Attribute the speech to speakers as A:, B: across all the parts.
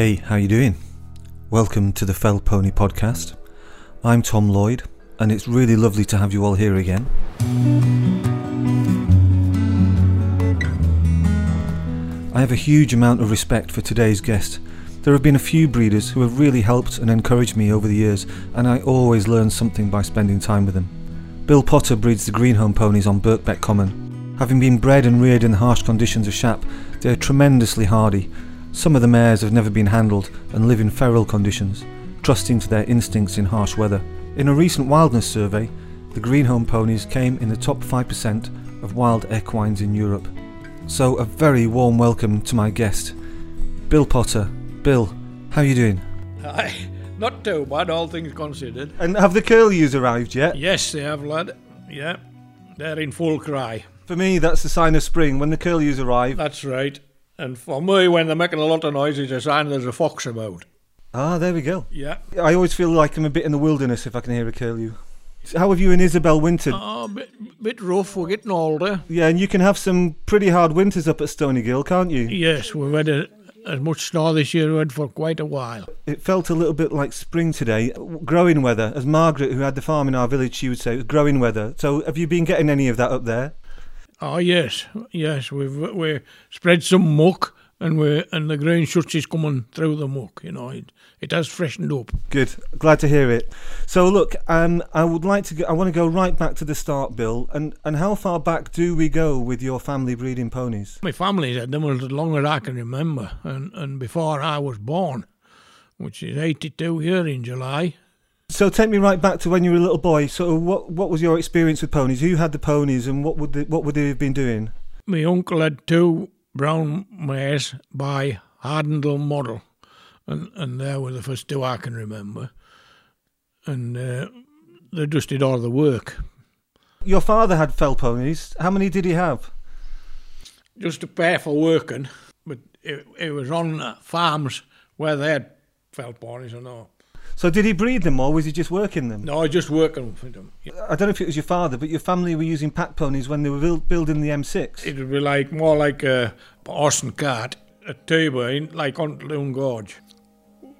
A: Hey, how you doing? Welcome to the Fell Pony podcast. I'm Tom Lloyd, and it's really lovely to have you all here again. I have a huge amount of respect for today's guest. There have been a few breeders who have really helped and encouraged me over the years, and I always learn something by spending time with them. Bill Potter breeds the Greenholme ponies on Birkbeck Common. Having been bred and reared in the harsh conditions of Shap, they are tremendously hardy. Some of the mares have never been handled and live in feral conditions, trusting to their instincts in harsh weather. In a recent wildness survey, the Greenholme ponies came in the top 5% of wild equines in Europe. So a very warm welcome to my guest, Bill Potter. Bill, how are you doing?
B: Hi. not too bad, all things considered.
A: And have the curlews arrived yet?
B: Yes, they have, lad. Yeah, they're in full cry.
A: For me, that's the sign of spring. When the curlews arrive,
B: That's right. And for me, when they're making a lot of noise, it's a sign there's a fox about.
A: ah, there we go.
B: Yeah.
A: I always feel like I'm a bit in the wilderness if I can hear a curlew. How have you and Isabel wintered?
B: Oh, bit, bit rough. We're getting older.
A: Yeah, and you can have some pretty hard winters up at Stony Gill, can't you?
B: Yes, we've had a, as much snow this year as we had for quite a while.
A: It felt a little bit like spring today. Growing weather, as Margaret, who had the farm in our village, she would say, it was growing weather. So have you been getting any of that up there?
B: Oh yes, yes. We've we spread some muck, and we and the grain shuts is coming through the muck. You know, it it has freshened up.
A: Good. Glad to hear it. So look, um, I would like to. Go, I want to go right back to the start, Bill. And and how far back do we go with your family breeding ponies?
B: My family's had them as long as I can remember, and, and before I was born, which is 82 here in July.
A: So take me right back to when you were a little boy. So what what was your experience with ponies? Who had the ponies, and what would they, what would they have been doing?
B: My uncle had two brown mares by Hardendale model, and, and they were the first two I can remember. And uh, they just did all the work.
A: Your father had fell ponies. How many did he have?
B: Just a pair for working, but it, it was on farms where they had fell ponies and all.
A: So did he breed them, or was he just working them?
B: No, I just working them.
A: I don't know if it was your father, but your family were using pack ponies when they were build, building the M6.
B: It would be like more like a horse and cart, a turbine, like on Lune Gorge.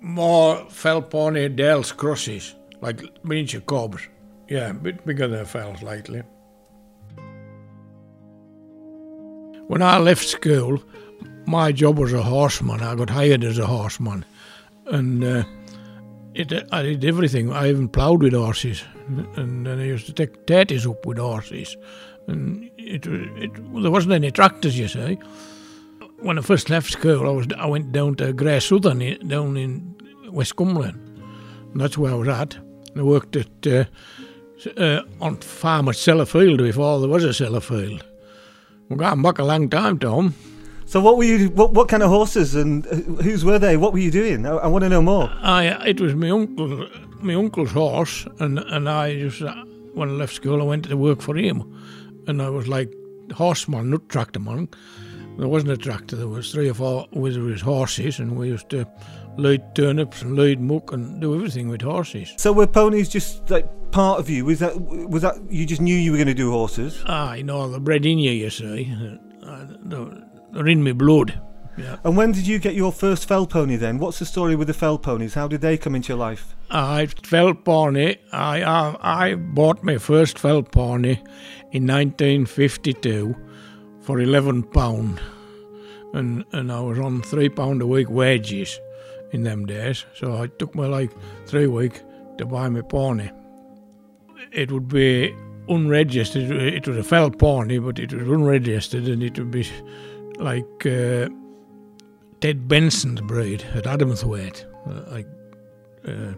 B: More fell pony Dales crosses, like miniature cobs. Yeah, a bit bigger than fell slightly. When I left school, my job was a horseman. I got hired as a horseman, and uh, it, I did everything. I even ploughed with horses, and then I used to take tatties up with horses. And it, it there wasn't any tractors, you see. When I first left school, I was I went down to Greysouthen down in West Cumberland. And that's where I was at. I worked at uh, uh, on farm at Sellafield before there was a Sellafield. We're going back a long time, Tom.
A: So what were you? What, what kind of horses and uh, whose were they? What were you doing? I, I want to know more.
B: I it was my uncle, my uncle's horse, and and I just uh, when I left school, I went to work for him, and I was like horseman, not tractor man. There wasn't a tractor. There was three or four with his horses, and we used to load turnips and load muck and do everything with horses.
A: So were ponies just like part of you? Was that was that you just knew you were going to do horses?
B: Ah, you know, they're bred in you, you see. Uh, They're they're in my blood. Yeah.
A: And when did you get your first fell pony? Then what's the story with the fell ponies? How did they come into your life?
B: I fell pony. I, I I bought my first fell pony in 1952 for 11 pound, and and I was on three pound a week wages in them days. So it took me like three weeks to buy my pony. It would be unregistered. It was a fell pony, but it was unregistered, and it would be like uh, Ted Benson's breed at Adamthwaite, uh, like. Uh,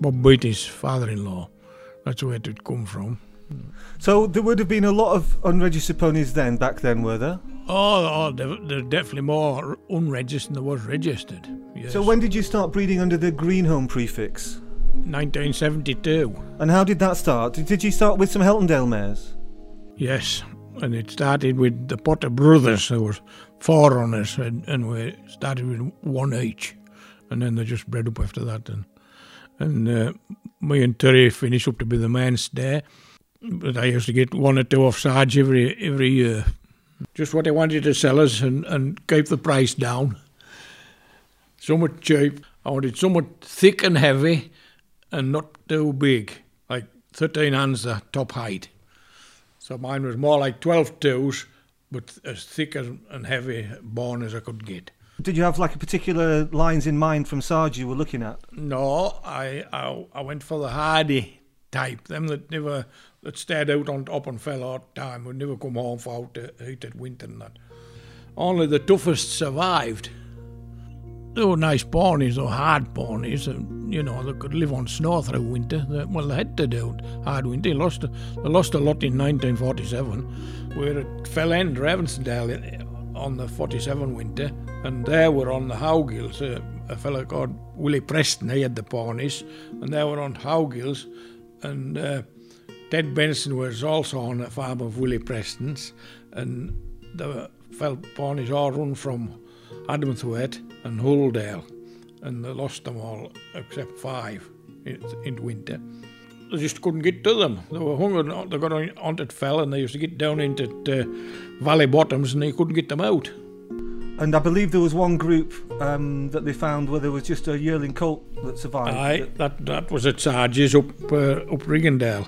B: Bob Beatty's father-in-law. That's where it would come from.
A: So there would have been a lot of unregistered ponies then, back then, were there?
B: Oh, oh there, there's definitely more unregistered than there was registered. Yes.
A: So when did you start breeding under the Greenholme prefix?
B: 1972.
A: And how did that start? Did- Did you start with some Heltondale mares?
B: Yes, and it started with the Potter brothers. There was four on us, and, and we started with one each, and then they just bred up after that. And and uh, me and Terry finished up to be the mainstay. But I used to get one or two offsides every every year. Just what they wanted to sell us and, and keep the price down. somewhat cheap. I wanted somewhat thick and heavy and not too big, like 13 hands the top height. So mine was more like 12 twos, but as thick and heavy bone as I could get.
A: Did you have like a particular lines in mind from Sarge you were looking at?
B: No, I, I, I went for the hardy type, them that never that stayed out on top and fell all the time, would never come home for out heated winter and that. Only the toughest survived. They were nice ponies, or hard ponies, and you know they could live on snow through winter. They, well, they had to do hard winter. They lost, they lost a lot in 1947, where it fell in Ravensdale on the 47 winter, and there were on the Howgills. Uh, a fellow called Willie Preston, he had the ponies, and they were on Howgills, and uh, Ted Benson was also on a farm of Willie Preston's, and the fell ponies all run from Adamthwaite and Hulldale, and they lost them all except five in, in winter. They just couldn't get to them. They were hungry. They got on, the fell, and they used to get down into the valley bottoms, and they couldn't get them out.
A: And I believe there was one group um, that they found where there was just a yearling colt that survived.
B: Aye, that that was at Sarge's up uh, up Riggindale,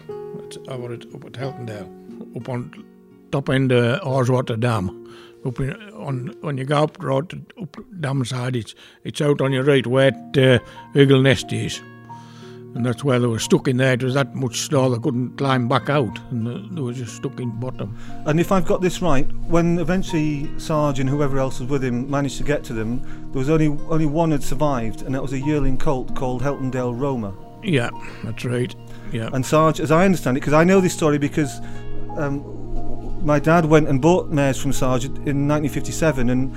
B: up at Heltondale, up on top end of Haweswater Dam up in, on when you go up the road up down side, it's it's out on your right where uh, Eagle Nest is, and that's where they were stuck in there. It was that much snow they couldn't climb back out, and they were just stuck in bottom.
A: And if I've got this right, when eventually Sarge and whoever else was with him managed to get to them, there was only only one had survived, and that was a yearling colt called Heltondale Roma.
B: Yeah, that's right. Yeah.
A: And Sarge, as I understand it, because I know this story because um, my dad went and bought mares from Sarge in 1957 and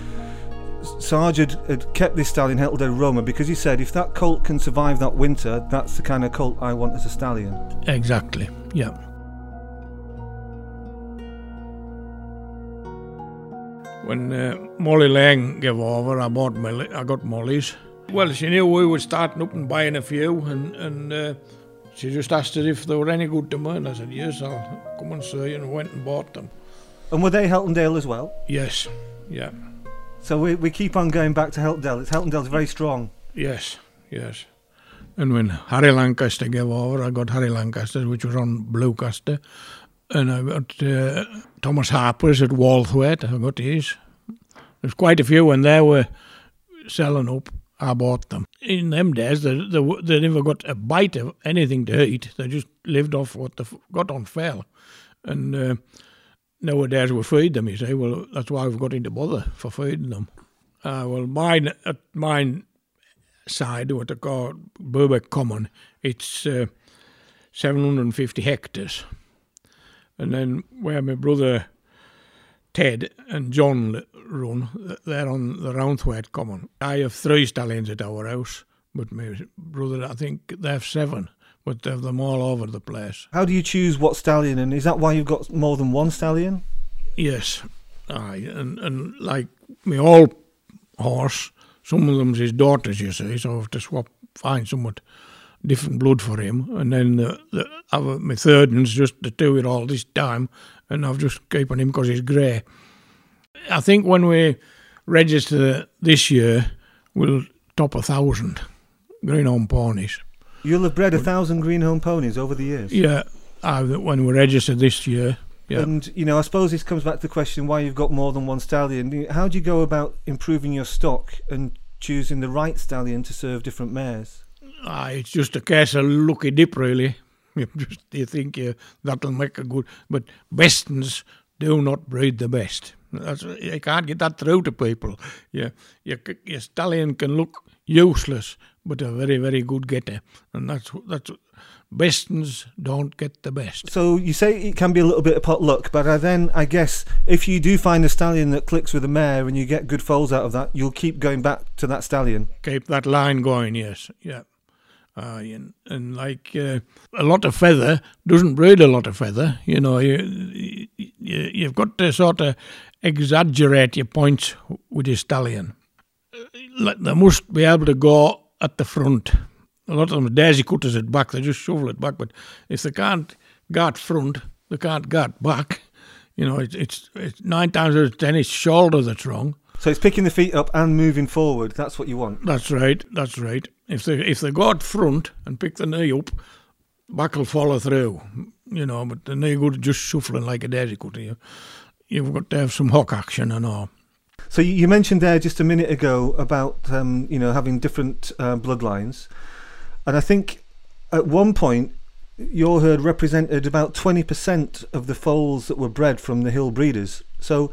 A: Sarge had, had kept this stallion Heltondale Roma because he said if that colt can survive that winter, that's the kind of colt I want as a stallion.
B: Exactly, yeah. When uh, Molly Lang gave over, I bought Molly, I got Molly's. Well, she knew we were starting up and buying a few, and, and uh, she just asked us if they were any good to me, and I said, yes, I'll come and see, you, and went and bought them.
A: And were they Heltondale as well?
B: Yes, yeah.
A: So we, we keep on going back to Heltondale. It's Heltondale's very strong.
B: Yes, yes. And when Harry Lancaster gave over, I got Harry Lancaster, which was on Bluecaster. And I got uh, Thomas Harper's at Walthwaite. I got his. There's quite a few, and they were selling up. I bought them. In them days, they, they, they never got a bite of anything to eat. They just lived off what they got on fell. And uh, nowadays we feed them, you say. Well, that's why we've got into bother for feeding them. Uh, well, mine at mine side, what they call Birkbeck Common, it's uh, 750 hectares. And then where my brother Ted and John run, they're on the Roundthwaite Common. I have three stallions at our house, but my brother, I think they have seven, but they have them all over the place.
A: How do you choose what stallion, and is that why you've got more than one stallion?
B: Yes, aye, and, and like my old horse, some of them's his daughters, you see, so I have to swap, find somewhat different blood for him. And then the, the other, my third one's just the two year all this time, and I've just keeping him because he's grey. I think when we register this year, we'll top a thousand Greenholme ponies.
A: You'll have bred a thousand Greenholme ponies over the years.
B: Yeah, uh, when we register this year. Yeah.
A: And you know, I suppose this comes back to the question why you've got more than one stallion. How do you go about improving your stock and choosing the right stallion to serve different mares?
B: Uh, it's just a case of lucky dip, really. You just you think you, that'll make a good, but Bestons do not breed the best. That's, you can't get that through to people. Yeah, your, your stallion can look useless, but a very very good getter, and that's that's Bestons don't get the best.
A: So you say it can be a little bit of pot luck, but uh, then I guess if you do find a stallion that clicks with a mare and you get good foals out of that, you'll keep going back to that stallion.
B: Keep that line going, yes, yeah. Uh, and, and like uh, a lot of feather doesn't breed a lot of feather. You know, you, you you've got to sort of exaggerate your points with your stallion. They must be able to go at the front. A lot of them daisy cutters at back. They just shovel it back. But if they can't guard front, they can't guard back. You know, it's, it's, it's nine times out of ten it's shoulder that's wrong.
A: So it's picking the feet up and moving forward. That's what you want.
B: That's right. That's right. If they if they go out front and pick the knee up, back will follow through. You know, but the knee good just shuffling like a daisy cutter. You, you've got to have some hook action and all.
A: So you you mentioned there just a minute ago about um, you know having different uh, bloodlines, and I think at one point your herd represented about twenty percent of the foals that were bred from the hill breeders. So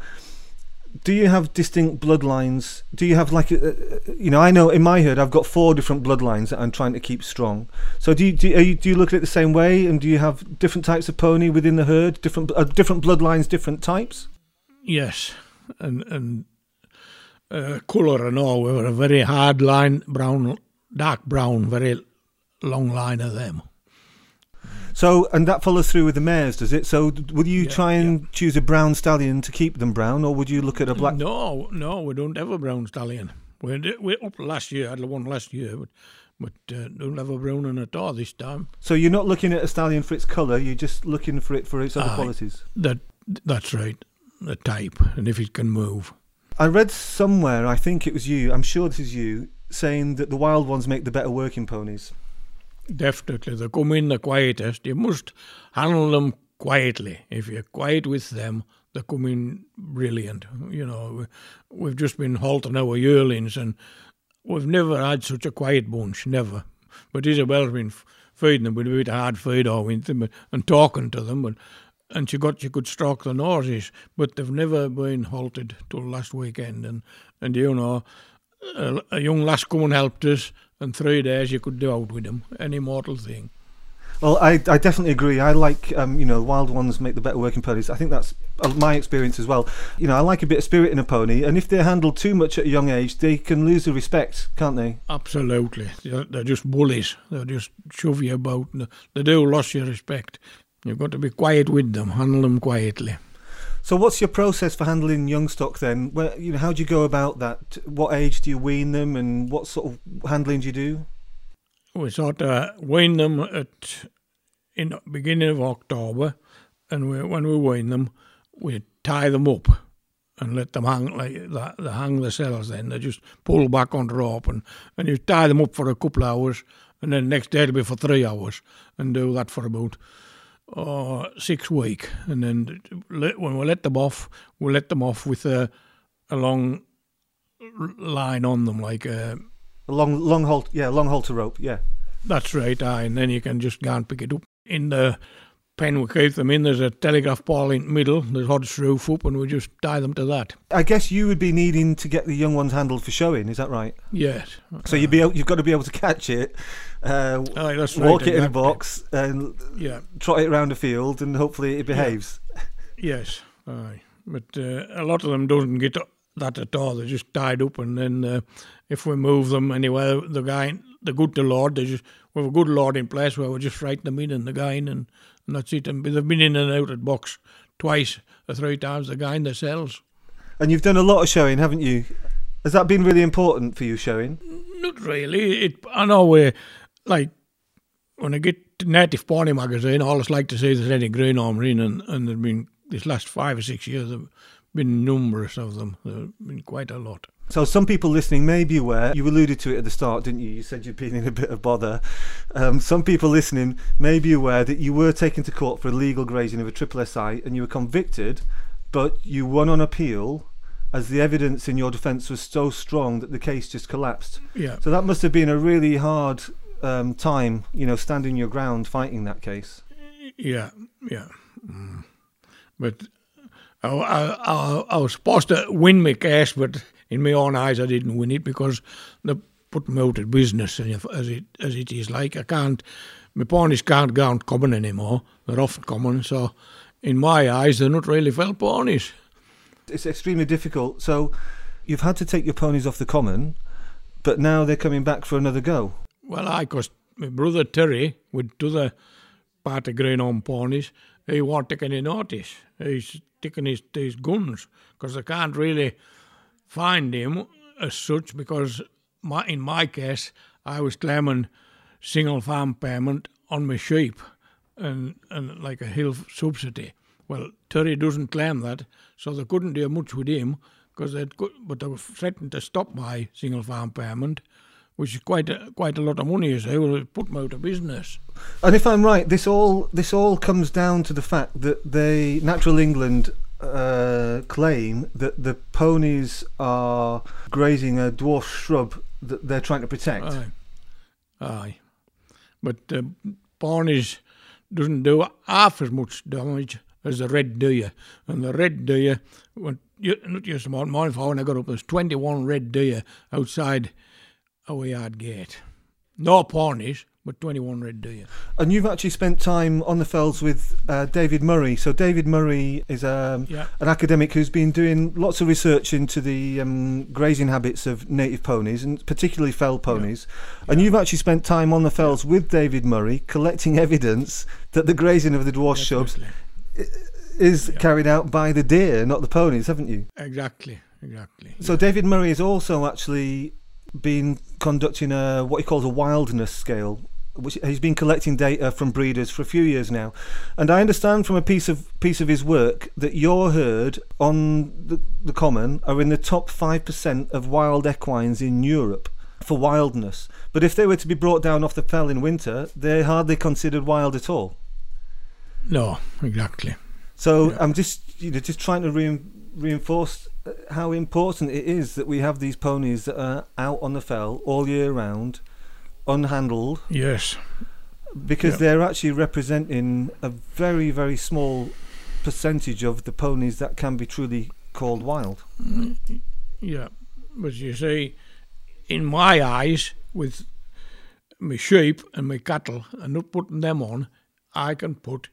A: do you have distinct bloodlines? Do you have like, a, a- you know, I know in my herd I've got four different bloodlines that I'm trying to keep strong. So do you do you, do you look at it the same way, and do you have different types of pony within the herd, different uh, different bloodlines, different types?
B: Yes, and and uh, colour and all. We were a very hard line, brown, dark brown, very long line of them.
A: So and that follows through with the mares, does it? So would you
B: Yeah,
A: try and choose a brown stallion to keep them brown, or would you look at a black?
B: No, no, we don't have a brown stallion. We we up last year. had one last year, but but uh, don't have a brown one at all this time.
A: So you're not looking at a stallion for its colour; you're just looking for it for its other
B: Aye.
A: qualities.
B: That that's right. The type and if it can move.
A: I read somewhere, I think it was you, I'm sure this is you, saying that the wild ones make the better working ponies.
B: Definitely, they come in the quietest. You must handle them quietly. If you're quiet with them, they come in brilliant. You know, we- we've just been halting our yearlings, and we've never had such a quiet bunch, never. But Isabel's been feeding them with a bit of hard feed winter, but, and talking to them, but, and she got she could stroke the noses, but they've never been halted till last weekend. And and you know, a, a young lass come and helped us, and three days you could do out with them, any mortal thing.
A: Well, I, I definitely agree. I like, um, you know, wild ones make the better working ponies. I think that's uh, my experience as well. You know, I like a bit of spirit in a pony, and if they're handled too much at a young age, they can lose the respect, can't they?
B: Absolutely, they're, they're just bullies. They just shove you about. and They do lose your respect. You've got to be quiet with them, handle them quietly.
A: So, what's your process for handling young stock then? You know, how do you go about that? What age do you wean them, and what sort of handling do you do?
B: We sort of wean them at in the beginning of October, and we, when we wean them, we tie them up and let them hang like that. They hang themselves. Then they just pull back on the rope, and, and you tie them up for a couple of hours, and then next day it'll be for three hours, and do that for about uh, six week, and then let, when we let them off, we let them off with a a long line on them, like a
A: A long, long halt, yeah, long halter rope, yeah.
B: that's right, aye, and then you can just go and pick it up. In the pen we keep them in, there's a telegraph pole in the middle, there's hot roof up, and we just tie them to that.
A: I guess you would be needing to get the young ones handled for showing. Is that right?
B: Yes.
A: So you'd be you've got to be able to catch it, uh,
B: Aye, that's right.
A: walk it in a box, and
B: Yeah,
A: trot it around a field, and hopefully it behaves.
B: yes, aye. But uh, a lot of them doesn't get that at all. They're just tied up, and then uh, if we move them anywhere, the guy, the good to Lord, they just we have a good Lord in place where we just write them in and the guy in, and, and that's it. And they've been in and out at box twice or three times. The guy in the cells.
A: And you've done a lot of showing, haven't you? Has that been really important for you showing?
B: Not really. It I know we like when I get to Native Pony magazine, I always like to see there's any green armour in, and and there's been this last five or six years there've been numerous of them. There've been quite a lot.
A: So some people listening may be aware. You alluded to it at the start, didn't you? You said you'd been in a bit of bother. Um, some people listening may be aware that you were taken to court for illegal grazing of a triple SI, and you were convicted, but you won on appeal, as the evidence in your defence was so strong that the case just collapsed.
B: Yeah,
A: So that must have been a really hard um, time, you know, standing your ground fighting that case.
B: yeah, yeah. Mm. But I, I, I, I was supposed to win my case, but in my own eyes, I didn't win it because they put me out of business. As it as it is, like I can't, my ponies can't go out common anymore. They're off common, so in my eyes, they're not really fell ponies.
A: It's extremely difficult. So you've had to take your ponies off the common, but now they're coming back for another go.
B: Well, I, cause my brother Terry, with to the part of Greenholme ponies, he won't take any notice. He's taking his, his guns because they can't really find him as such because my, in my case, I was claiming single farm payment on my sheep and, and like a hill subsidy. Well, Terry doesn't claim that, so they couldn't do much with him. because they'd but they were threatened to stop my single farm payment, which is quite a, quite a lot of money. Say, well, it put them out of business.
A: And if I'm right, this all this all comes down to the fact that they Natural England uh, claim that the ponies are grazing a dwarf shrub that they're trying to protect.
B: Aye, aye, but uh, ponies doesn't do half as much damage as the red deer, and the red deer, when, you, not just morning, morning when I got up, there's 21 red deer outside our yard gate. No ponies, but 21 red do you?
A: And you've actually spent time on the fells with uh, David Murray. So David Murray is um,
B: Yeah.
A: an academic who's been doing lots of research into the um, grazing habits of native ponies and particularly fell ponies. And you've actually spent time on the fells with David Murray collecting evidence that the grazing of the dwarf shrubs
B: Definitely.
A: is carried out by the deer, not the ponies, haven't you?
B: Exactly, exactly.
A: So David Murray has also actually been conducting a what he calls a wildness scale, which he's been collecting data from breeders for a few years now. And I understand from a piece of piece of his work that your herd on the, the common are in the top five percent of wild equines in Europe for wildness. But if they were to be brought down off the fell in winter, they're hardly considered wild at all.
B: No, exactly.
A: So
B: Yeah.
A: I'm just you know just trying to rein reinforce uh, how important it is that we have these ponies that are out on the fell all year round, unhandled,
B: Yes,
A: because
B: Yeah.
A: they're actually representing a very very small percentage of the ponies that can be truly called wild.
B: yeah. But you see, in my eyes, with my sheep and my cattle, and not putting them on, I can put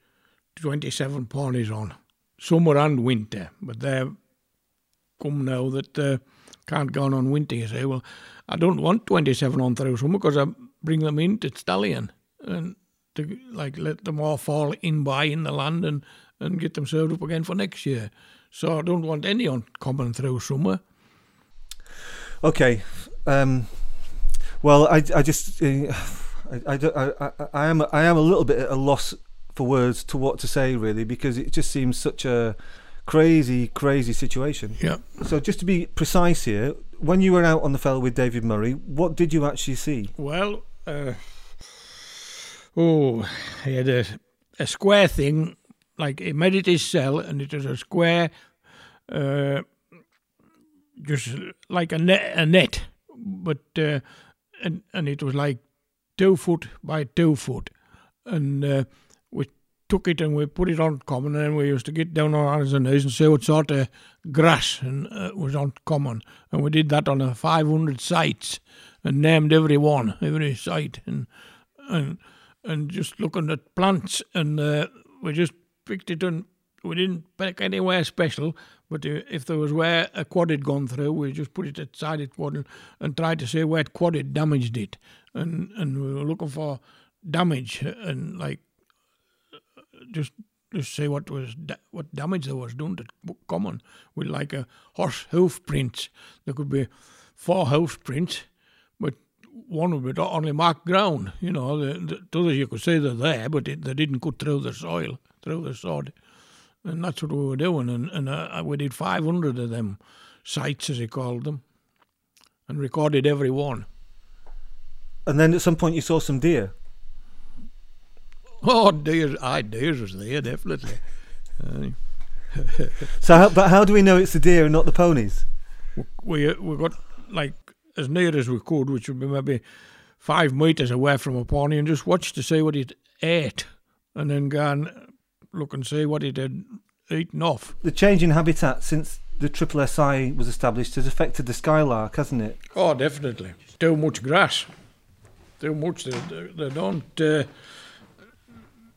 B: 27 ponies on, summer and winter. But they're come now that uh, can't go on on winter. You say, well, I don't want 27 on through summer because I bring them into stallion and to like let them all fall in by in the land and, and get them served up again for next year. So I don't want any on coming through summer.
A: Okay. Um, well, I, I just uh, I, I, I, I, I am I am a little bit at a loss for words to what to say really because it just seems such a crazy crazy situation.
B: Yeah.
A: So just to be precise here, when you were out on the fell with David Murray, what did you actually see?
B: Well, uh, oh, he had a, a square thing, like he made it his cell, and it was a square, uh, just like a net, a net, but uh, and and it was like two foot by two foot, and uh, took it and we put it on common, and we used to get down on our hands and knees and see what sort of grass and uh, was on common, and we did that on a 500 sites and named every one, every site, and and and just looking at plants, and uh, we just picked it and we didn't pick anywhere special, but uh, if there was where a quad had gone through, we just put it outside it quad and, and tried to see where quad had damaged it, and and we were looking for damage and like just just see what was da- what damage there was done to common with like a horse hoof prints. There could be four hoof prints, but one would be only marked ground. You know, the, the, the others you could say they're there, but it, they didn't cut through the soil, through the sod, and that's what we were doing. And and uh, we did five hundred of them sites, as he called them, and recorded every one.
A: And then at some point you saw some deer.
B: Oh, deer! Aye, deers was there definitely.
A: So, how, but how do we know it's the deer and not the ponies?
B: we we got like as near as we could, which would be maybe five meters away from a pony, and just watch to see what it ate, and then go and look and see what it had eaten off.
A: The change in habitat since the Triple SI was established has affected the skylark, hasn't it?
B: Oh, definitely. Too much grass. Too much. They, they, they don't. Uh,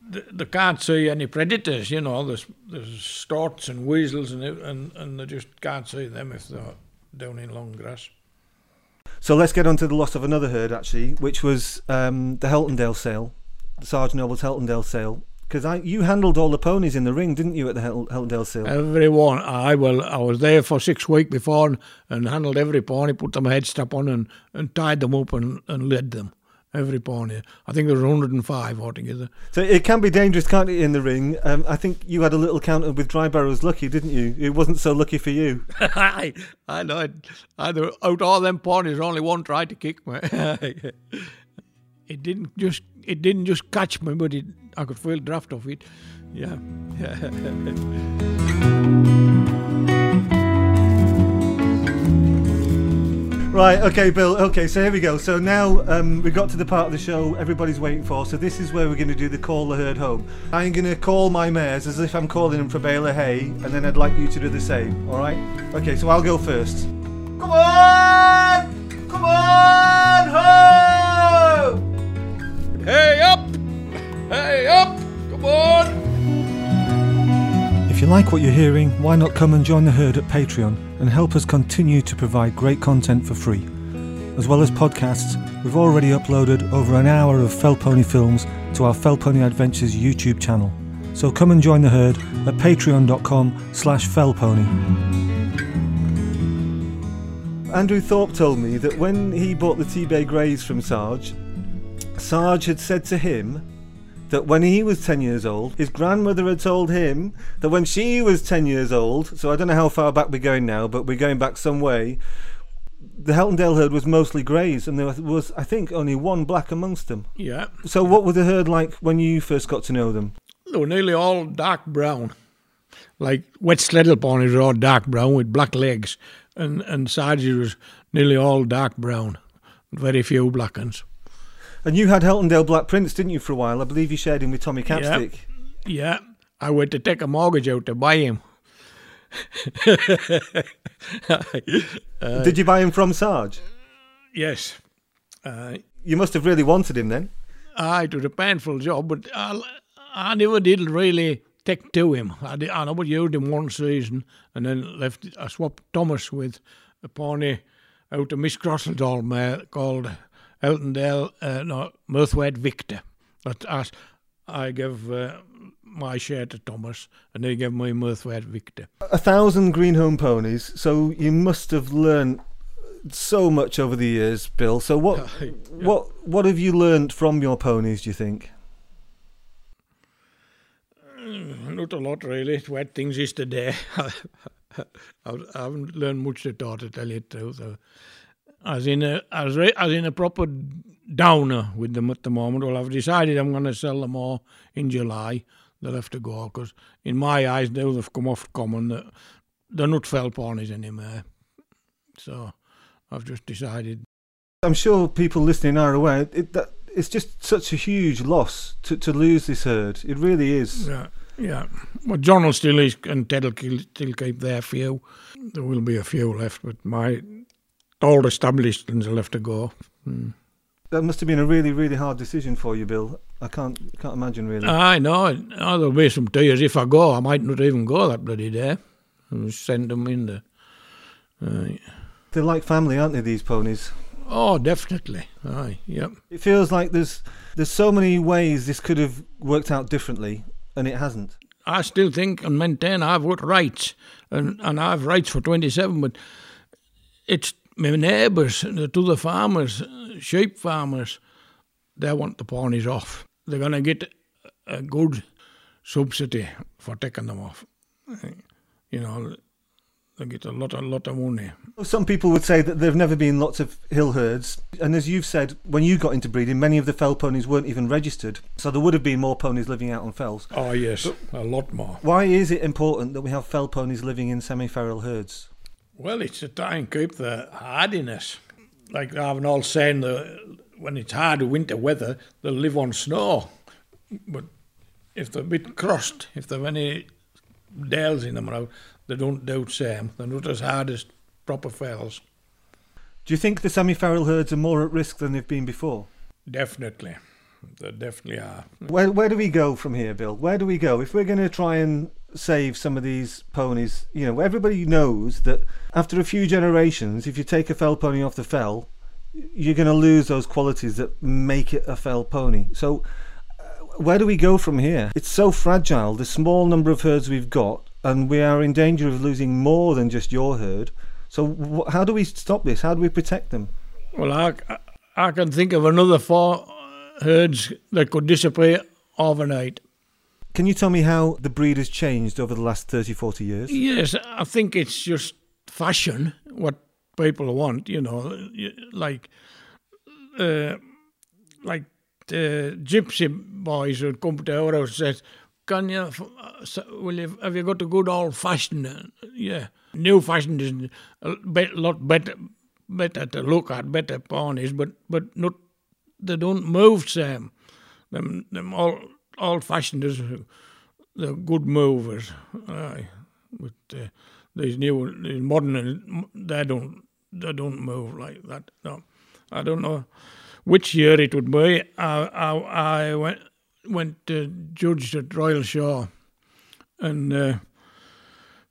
B: they, they can't see any predators. You know, there's there's storks and weasels and and and they just can't see them if they're down in long grass.
A: So let's get on to the loss of another herd, actually, which was um, the Heltondale sale, the Sergeant Noble's Heltondale sale. Because you handled all the ponies in the ring, didn't you, at the Hel- Heltondale sale?
B: Everyone, I well, I was there for six weeks before and, and handled every pony, put them a head strap on and, and tied them up and, and led them. Every pony. I think there was 105 altogether.
A: So it can be dangerous, can't it, in the ring? Um, I think you had a little counter with Drybarrows Lucky, didn't you? It wasn't so lucky for you.
B: I, I know. It, I, out of all them ponies, only one tried to kick me. it didn't just it didn't just catch me, but it, I could feel draft of it. Yeah.
A: Right, okay, Bill. Okay, so here we go. So now um, we got to the part of the show everybody's waiting for. So this is where we're going to do the call the herd home. I'm going to call my mares as if I'm calling them for bale of hay, and then I'd like you to do the same. All right? Okay, so I'll go first. Come on! Come on! Ho!
B: Hey up! Hey up! Come on!
A: If you like what you're hearing, why not come and join the herd at Patreon and help us continue to provide great content for free? As well as podcasts, we've already uploaded over an hour of Fell Pony films to our Fell Pony Adventures YouTube channel. So come and join the herd at patreon.com slash fellpony. Andrew Thorpe told me that when he bought the Tebay Greys from Sarge, Sarge had said to him that when he was 10 years old, his grandmother had told him that when she was 10 years old, so I don't know how far back we're going now, but we're going back some way, the Heltondale herd was mostly greys, and there was, I think, only one black amongst them.
B: Yeah.
A: So, what were the herd like when you first got to know them?
B: They were nearly all dark brown. Like Wet Sleddale ponies were all dark brown with black legs, and, and Sarges was nearly all dark brown, very few black ones.
A: And you had Heltondale Black Prince, didn't you, for a while? I believe you shared him with Tommy Capstick.
B: Yeah, I went to take a mortgage out to buy him.
A: uh, Did you buy him from Sarge?
B: Yes. Uh,
A: you must have really wanted him then.
B: I it was a painful job, but I, I never did really take to him. I, did, I never used him one season, and then left. I swapped Thomas with a pony out of Miss Crosseldall mare called Heltondale, uh, no, Murthwaite Victor. But I, I gave uh, my share to Thomas, and he gave me Murthwaite Victor.
A: A thousand Greenholme ponies. So you must have learned so much over the years, Bill. So what, yeah. what, what have you learned from your ponies? Do you think?
B: Mm, not a lot, really. Wet things is today. I haven't learned much at all, to tell you the truth. As in a as, as in a proper downer with them at the moment. Well, I've decided I'm going to sell them all in July. They'll have to go because, in my eyes, now they've come off common. They're not fell ponies anymore. So I've just decided.
A: I'm sure people listening are aware. It, that, it's just such a huge loss to, to lose this herd. It really is.
B: Yeah, yeah. Well, John will still is, and Ted will still keep their few. There will be a few left, but my all established ones will have to go. Hmm.
A: That must have been a really, really hard decision for you, Bill. I can't, can't imagine really.
B: I know. Oh, there'll be some tears if I go. I might not even go that bloody day. I'll send them in there.
A: Aye. They're like family, aren't they? These ponies.
B: Oh, definitely. Aye, yep.
A: It feels like there's there's so many ways this could have worked out differently, and it hasn't.
B: I still think and maintain I've got rights, and and I've rights for twenty seven, but it's my neighbours, the other farmers, sheep farmers, they want the ponies off. They're going to get a good subsidy for taking them off. You know, they get a lot, a lot of money.
A: Some people would say that there have never been lots of hill herds, and as you've said, when you got into breeding, many of the fell ponies weren't even registered, so there would have been more ponies living out on fells.
B: Oh yes, but a lot more.
A: Why is it important that we have fell ponies living in semi-feral herds?
B: Well, it's to try and keep the hardiness. Like I've been all saying, the, when it's hard winter weather, they'll live on snow. But if they're a bit crossed, if they've any dales in them, they don't do the same. They're not as hard as proper fells.
A: Do you think the semi-feral herds are more at risk than they've been before?
B: Definitely. They definitely are.
A: Where, where do we go from here, Bill? Where do we go? If we're going to try and save some of these ponies. You know, everybody knows that after a few generations, if you take a fell pony off the fell, you're going to lose those qualities that make it a fell pony. So, uh, where do we go from here? It's so fragile, the small number of herds we've got, and we are in danger of losing more than just your herd. So, how do we stop this? How do we protect them?
B: Well, I, I can think of another four herds that could disappear overnight.
A: Can you tell me how the breed has changed over the last 30, 40 years?
B: Yes, I think it's just fashion, what people want, you know, like uh, like the gypsy boys would come to and say, can you, will you, have you got a good old fashioned, yeah, new fashioned is a bit, lot better, better to look at, better ponies, but, but not, they don't move, Sam. Them, them old, old fashioned is the good movers. But uh, these new, these modern, they don't, they don't move like that. No, I don't know which year it would be. I, I, I went went to judge at Royal Show, and uh,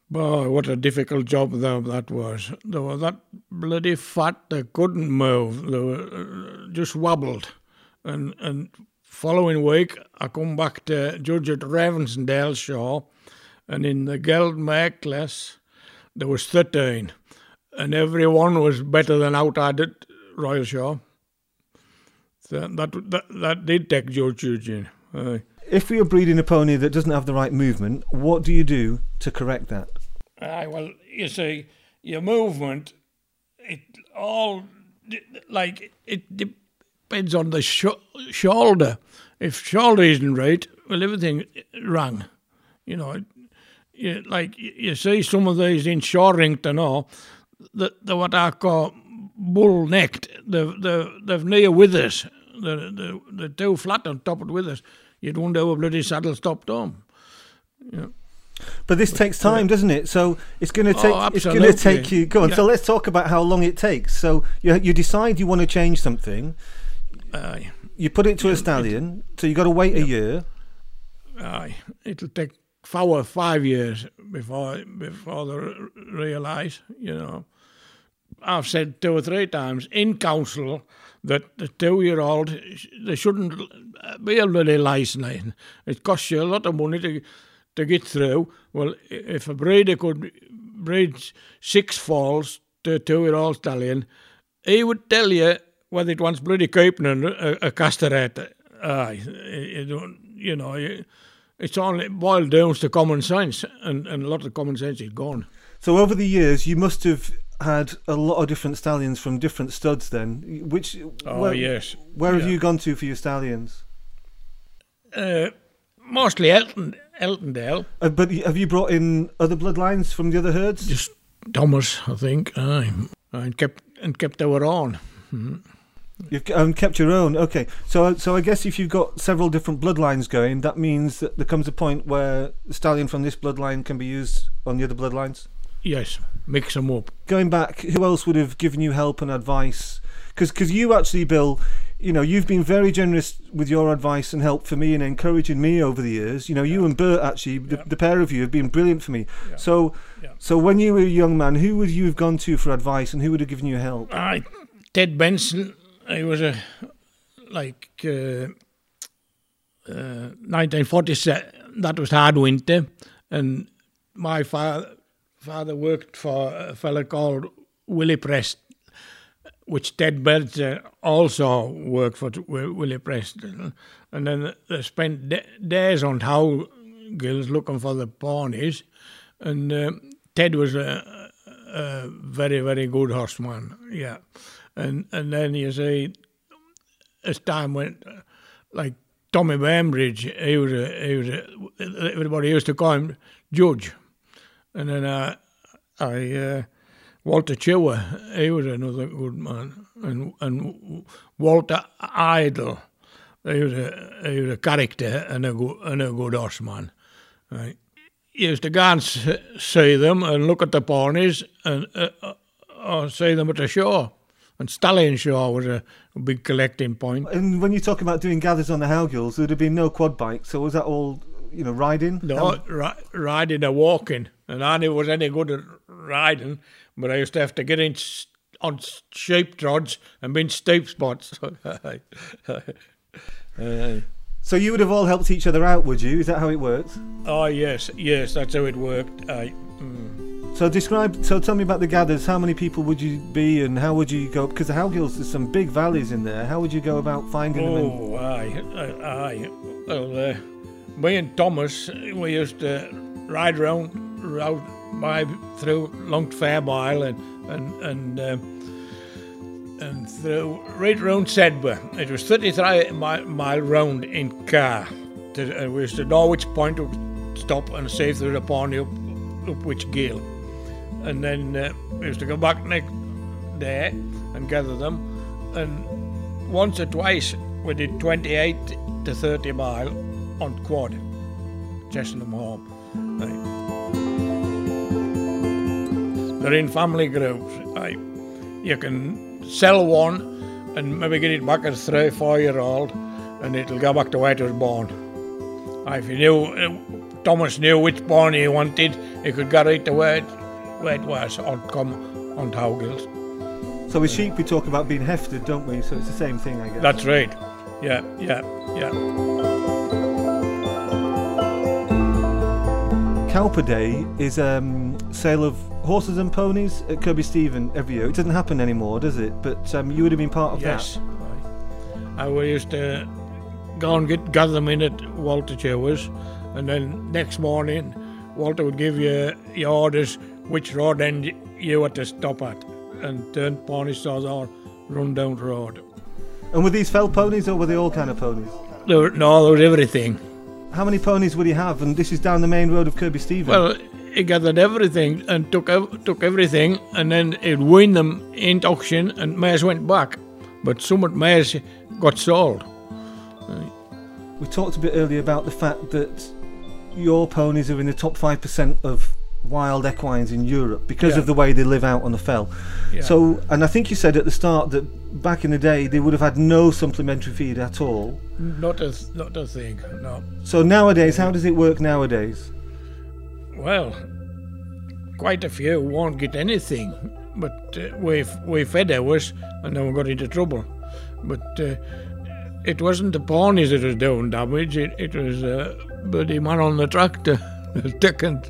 B: boy, what a difficult job that, that was. They were that bloody fat they couldn't move. They were uh, just wobbled, and and following week I come back to judge at Ravensdale Show, and in the Geld class there was thirteen, and every one was better than out at Royal Show. So that, that, that did take George Eugene. Uh,
A: if you're breeding a pony that doesn't have the right movement, what do you do to correct that?
B: Uh, well, you see, your movement, it all, like, it depends on the sh- shoulder. If shoulder isn't right, well, everything wrong. You know, you, like, you see some of these in Shorington, or the, the what I call bull necked. They've, they've, they've near withers. They're, they're, they're too flat on top of withers. You'd wonder how a bloody saddle stopped them. Yeah.
A: But this takes time, doesn't it? So it's going to oh, take. Oh, it's going to take you. Go on. Yeah. So let's talk about how long it takes. So you you decide you want to change something. Uh, you put it to a stallion. So you got to wait a year.
B: Aye, it'll take four or five years before before they realise. You know, I've said two or three times in council that the two-year-old they shouldn't be a bloody license. It costs you a lot of money to to get through. Well, if a breeder could breed six foals to a two-year-old stallion, he would tell you whether it wants bloody keeping a, a castrator. Aye, you you know, it's only boiled down to common sense, and, and a lot of common sense is gone.
A: So over the years, you must have had a lot of different stallions from different studs. Then, which
B: oh where, yes,
A: where yeah. have you gone to for your stallions?
B: Uh, mostly Elton Eltondale.
A: Uh, but have you brought in other bloodlines from the other herds?
B: Just Thomas, I think. Aye, and kept and kept our own. Mm-hmm.
A: You've um, kept your own. Okay, so so I guess if you've got several different bloodlines going, that means that there comes a point where the stallion from this bloodline can be used on the other bloodlines.
B: Yes, mix them up.
A: Going back, who else would have given you help and advice? Because you actually, Bill, you know, you've been very generous with your advice and help for me and encouraging me over the years. You know, yeah. you and Bert actually, the, yeah. the, pair of you have been brilliant for me. Yeah. So, so when you were a young man, who would you have gone to for advice and who would have given you help?
B: I, Ted Benson. He was a like uh, uh, 1947. That was hard winter, and my father father worked for a fellow called Willie Prest, which Ted Belcher also worked for Willie Preston. And then they spent days on how gills looking for the ponies. And uh, Ted was a, a, very, very good horseman, yeah. And and then you see, as time went, like Tommy Bambridge, he was a, he was a, everybody used to call him Judge and then uh, I uh, Walter Chewer, he was another good man, and and Walter Idle, he was a he was a character and a good and a good horseman. Right. He used to go and see them and look at the ponies and uh, uh, or see them at the show. And Stallion Show was a, a, big collecting point.
A: And when you talk about doing gathers on the Howgills, there'd have been no quad bike, so was that all, you know, riding?
B: No, ri- riding or walking and I never was any good at riding, but I used to have to get in on sheep trods and be in steep spots.
A: so you would have all helped each other out, would you? Is that how it worked?
B: Oh yes, yes, that's how it worked. I, mm.
A: So describe. So tell me about the gathers. How many people would you be, and how would you go? Because the Howgills, there's some big valleys in there. How would you go about finding them?
B: Oh, aye, aye. Well, uh, me and Thomas, we used to ride round, round by through Long Fairmile and and and um, and through right round Sedbergh. It was 33 mi- mile round in car. To, uh, used to know which point to stop and see was a pony up, up which gill. And then uh, we used to go back next day and gather them. And once or twice we did 28 to 30 mile on quad, chasing them home. Right. They're in family groups. Right. You can sell one and maybe get it back as three, four year old, and it'll go back to where it was born. Aye, If you knew, uh, Thomas knew which pony he wanted, he could get it to where it, it was on come on Howgills.
A: So with sheep, we talk about being hefted, don't we? So it's the same thing, I guess.
B: That's right. Yeah, yeah, yeah.
A: Cowper Day is um, sale of horses and ponies at Kirkby Stephen every year. It doesn't happen anymore, does it? But um, you would have been part of
B: Yes. I we used to go and get gather them in at Walter Chewers, and then next morning, Walter would give you your orders which road end you had to stop at, and turn pony stores or run down the road.
A: And were these fell ponies or were they all kind of ponies?
B: There, were- no, there was everything.
A: How many ponies would he have? And this is down the main road of Kirkby Stephen.
B: Well, he gathered everything and took ev- took everything, and then he'd win them in auction, and mares went back. But some of mares got sold.
A: we talked a bit earlier about the fact that your ponies are in the top 5% of wild equines in Europe because
B: Yeah.
A: of the way they live out on the fell.
B: Yeah.
A: So, and I think you said at the start that back in the day they would have had no supplementary feed at all.
B: Not a not a thing. No.
A: So nowadays, how does it work nowadays?
B: Well, quite a few won't get anything, but uh, we we fed ours, and then we got into trouble. But uh, it wasn't the ponies that was doing damage. It it was uh, bloody man on the tractor taking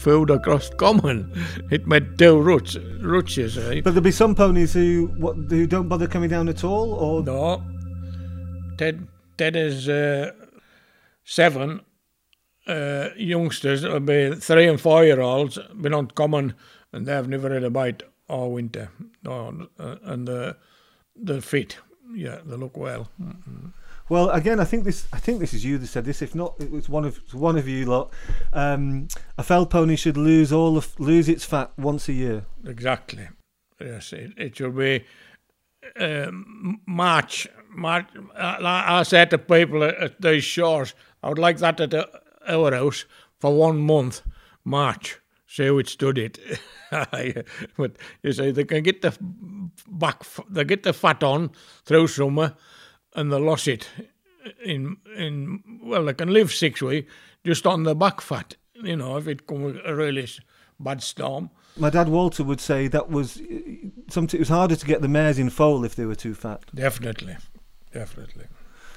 B: food across common. It made two roots, rootches, right?
A: But there'll be some ponies who what who don't bother coming down at all, or
B: No. Ted Ted is uh, seven uh, youngsters, will be three and four year olds, been on common and they've never had a bite all winter. No, uh, and the the fit, yeah, they look well.
A: Well, again, I think this. I think this is you that said this. If not, it was one of one of you lot. Um, a fell pony should lose all of lose its fat once a year.
B: Exactly. Yes, it, it should be um, March. March. Uh, like I said to people at, at these shores, I would like that at our house for one month, March. See how it stood it. but you see, they can get the back, they get the fat on through summer, and they lost it in in. Well, they can live six weeks just on the back fat. You know, if it comes a really bad storm.
A: My dad Walter would say that was something. It was harder to get the mares in foal if they were too fat.
B: Definitely, definitely.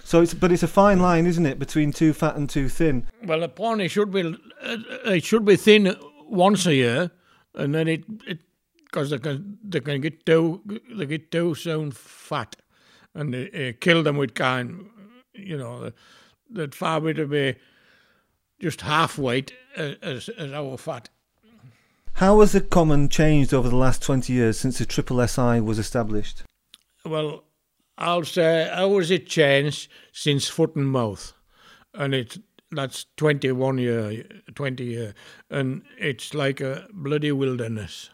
A: So it's but it's a fine line, isn't it, between too fat and too thin?
B: Well, a pony should be uh, it should be thin once a year, and then it it because they can they can get too they get too soon fat, and they, uh, kill them with kind. You know, that far better be just half weight uh, as as our fat.
A: How has the common changed over the last twenty years since the Triple SI was established?
B: Well, I'll say how has it changed since foot and mouth, and it that's twenty one year, twenty year, and it's like a bloody wilderness,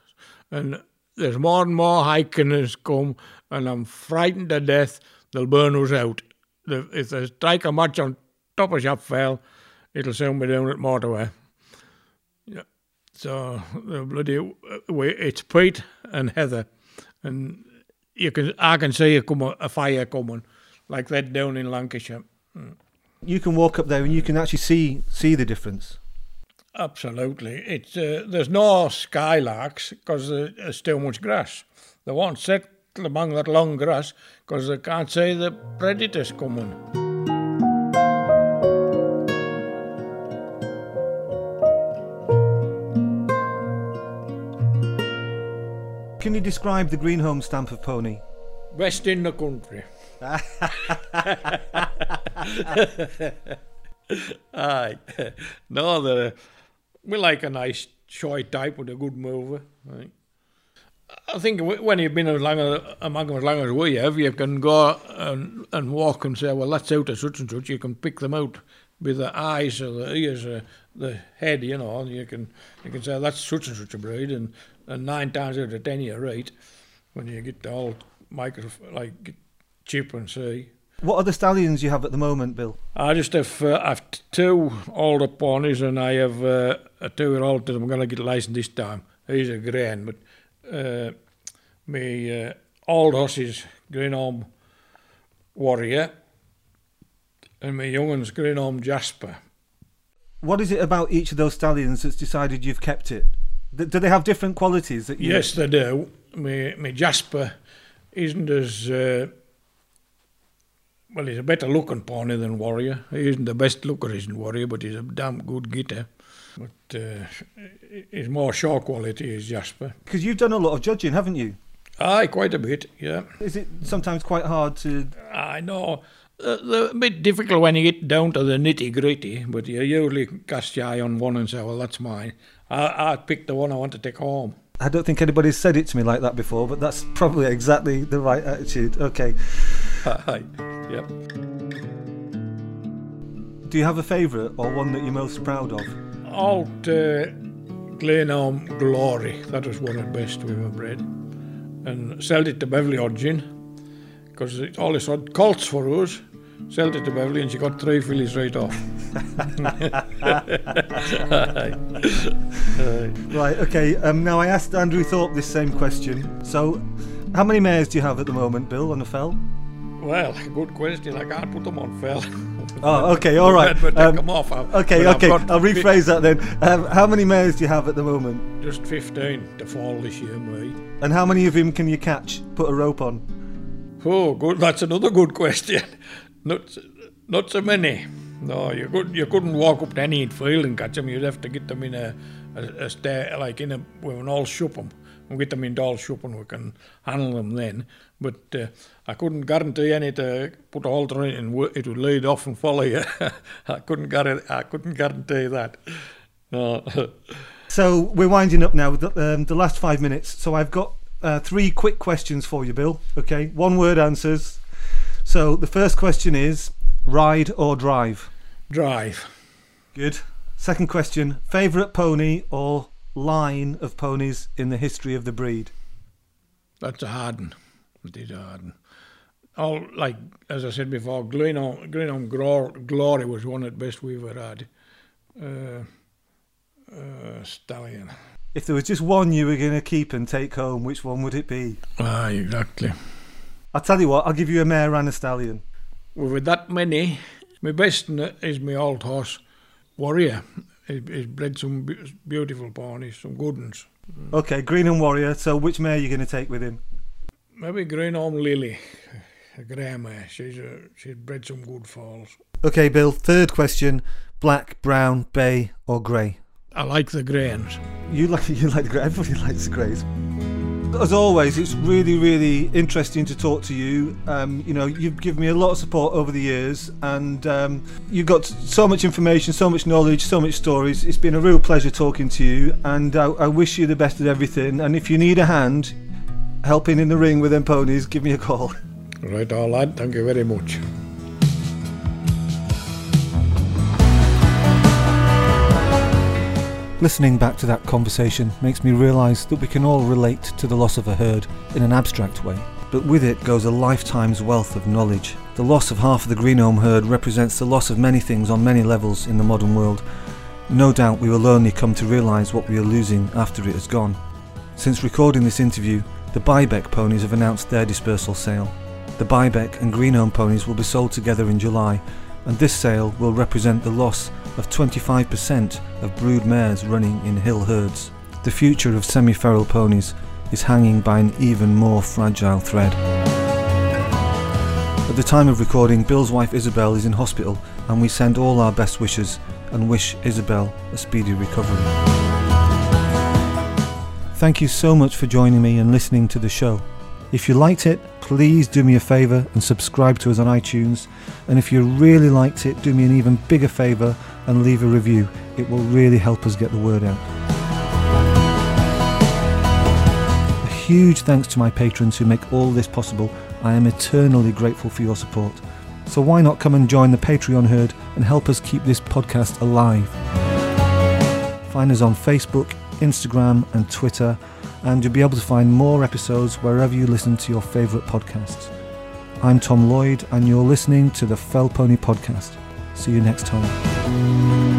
B: and there's more and more hikers come, and I'm frightened to death they'll burn us out. If they strike a match on top of Shap Fell, it'll soon be down at Motorway. Yeah. So the bloody it's peat and Heather, and you can I can see a, come, a fire coming, like that down in Lancashire. Mm.
A: You can walk up there and you can actually see see the difference.
B: Absolutely, it's uh, there's no skylarks because there's too much grass. They won't settle among that long grass because they can't see the predators coming.
A: can you describe the Greenholme stamp of pony?
B: Best in the country. Aye. No, the, we like a nice shy type with a good mover. Right. I think when you've been as long as, among them as long as we have, you can go and, and walk and say, well, that's out of such and such. You can pick them out with the eyes or the ears or the head, you know, you can you can say that's such and such a breed, and, and nine times out of ten you're right when you get the old micro like chip and see.
A: What are the stallions you have at the moment, Bill?
B: I just have uh, I've two older ponies and I have uh, a two-year-old that I'm going to get licensed this time. He's a grand, but uh, my uh, old horse is Greenholme Warrior and my young one's Greenholme Jasper.
A: What is it about each of those stallions that's decided you've kept it? Do they have different qualities that you
B: Yes, they do. My, my Jasper isn't as uh, well. He's a better looking pony than Warrior. He isn't the best looker, isn't Warrior, but he's a damn good getter. But uh, he's more show quality is Jasper.
A: Because you've done a lot of judging, haven't you?
B: Aye, quite a bit. Yeah,
A: Is it sometimes quite hard to?
B: I know. Uh, a bit difficult when you get down to the nitty gritty, but you usually cast your eye on one and say, "Well, that's mine." I I picked the one I want to take home.
A: I don't think anybody's said it to me like that before, but that's probably exactly the right attitude. Okay.
B: Aye, yep.
A: Do you have a favourite or one that you're most proud of?
B: Old uh, Greenholme Glory, that was one of the best we ever bred. And sold it to Beverly Hodgin, because it's it always had colts for us. Sold it to Beverly and she got three fillies right off. Aye. Aye.
A: Right. Okay. Um, now I asked Andrew Thorpe this same question. So, how many mares do you have at the moment, Bill, on the fell?
B: Well, good question. I can't put them on fell.
A: Oh, okay. All right.
B: but take
A: Um,
B: them off. I-
A: okay. Okay. I'll rephrase that then. Um, how many mares do you have at the moment?
B: Just 15 to fall this year, me.
A: And how many of them can you catch? Put a rope on.
B: Oh, good. That's another good question. Not, not so many. No, you couldn't. You couldn't walk up to any field and catch them. You'd have to get them in a, a, a sta like in a with an all shop them. We get them in all shop and we can handle them then. But uh, I couldn't guarantee any to put a halter in it and it would lead off and follow you. I couldn't guarantee. I couldn't guarantee that. No.
A: So we're winding up now. The, um, the last five minutes. So I've got uh, three quick questions for you, Bill. Okay, one word answers. So the first question is ride or drive.
B: Drive.
A: Good. Second question: favorite pony or line of ponies in the history of the breed?
B: That's a hard one. It is a hard one. All like as I said before, Greenholme Glory was one of the best we've ever had. Uh, uh, stallion.
A: If there was just one you were going to keep and take home, which one would it be?
B: Ah, exactly.
A: I'll tell you what. I'll give you a mare and a stallion.
B: Well, with that many, my best is my old horse, Warrior. He's, he's bred some beautiful ponies, some good ones. Mm.
A: Okay, Green and Warrior. So which mare are you going to take with him?
B: Maybe Greenholme Lily, a grey mare. She's a, she's bred some good foals.
A: Okay, Bill. Third question: black, brown, bay, or grey?
B: I like the grains.
A: You like you like the grey. Everybody likes the greys. As always, it's really, really interesting to talk to you. Um, you know, you've given me a lot of support over the years, and um, you've got so much information, so much knowledge, so much stories. It's been a real pleasure talking to you, and I, I wish you the best of everything. And if you need a hand helping in the ring with them ponies, give me a call.
B: Right, all lad. Thank you very much.
A: Listening back to that conversation makes me realise that we can all relate to the loss of a herd in an abstract way, but with it goes a lifetime's wealth of knowledge. The loss of half of the Greenholme herd represents the loss of many things on many levels in the modern world. No doubt we will only come to realise what we are losing after it has gone. Since recording this interview, the Birkbeck ponies have announced their dispersal sale. The Birkbeck and Greenholme ponies will be sold together in July, and this sale will represent the loss of 25% of brood mares running in hill herds. The future of semi-feral ponies is hanging by an even more fragile thread. At the time of recording, Bill's wife Isabel is in hospital, and we send all our best wishes and wish Isabel a speedy recovery. Thank you so much for joining me and listening to the show. If you liked it, please do me a favour and subscribe to us on iTunes. And if you really liked it, do me an even bigger favour and leave a review. It will really help us get the word out. A huge thanks to my patrons who make all this possible. I am eternally grateful for your support. So why not come and join the Patreon herd and help us keep this podcast alive? Find us on Facebook, Instagram, and Twitter and you'll be able to find more episodes wherever you listen to your favourite podcasts. I'm Tom Lloyd, and you're listening to the Fell Pony Podcast. See you next time.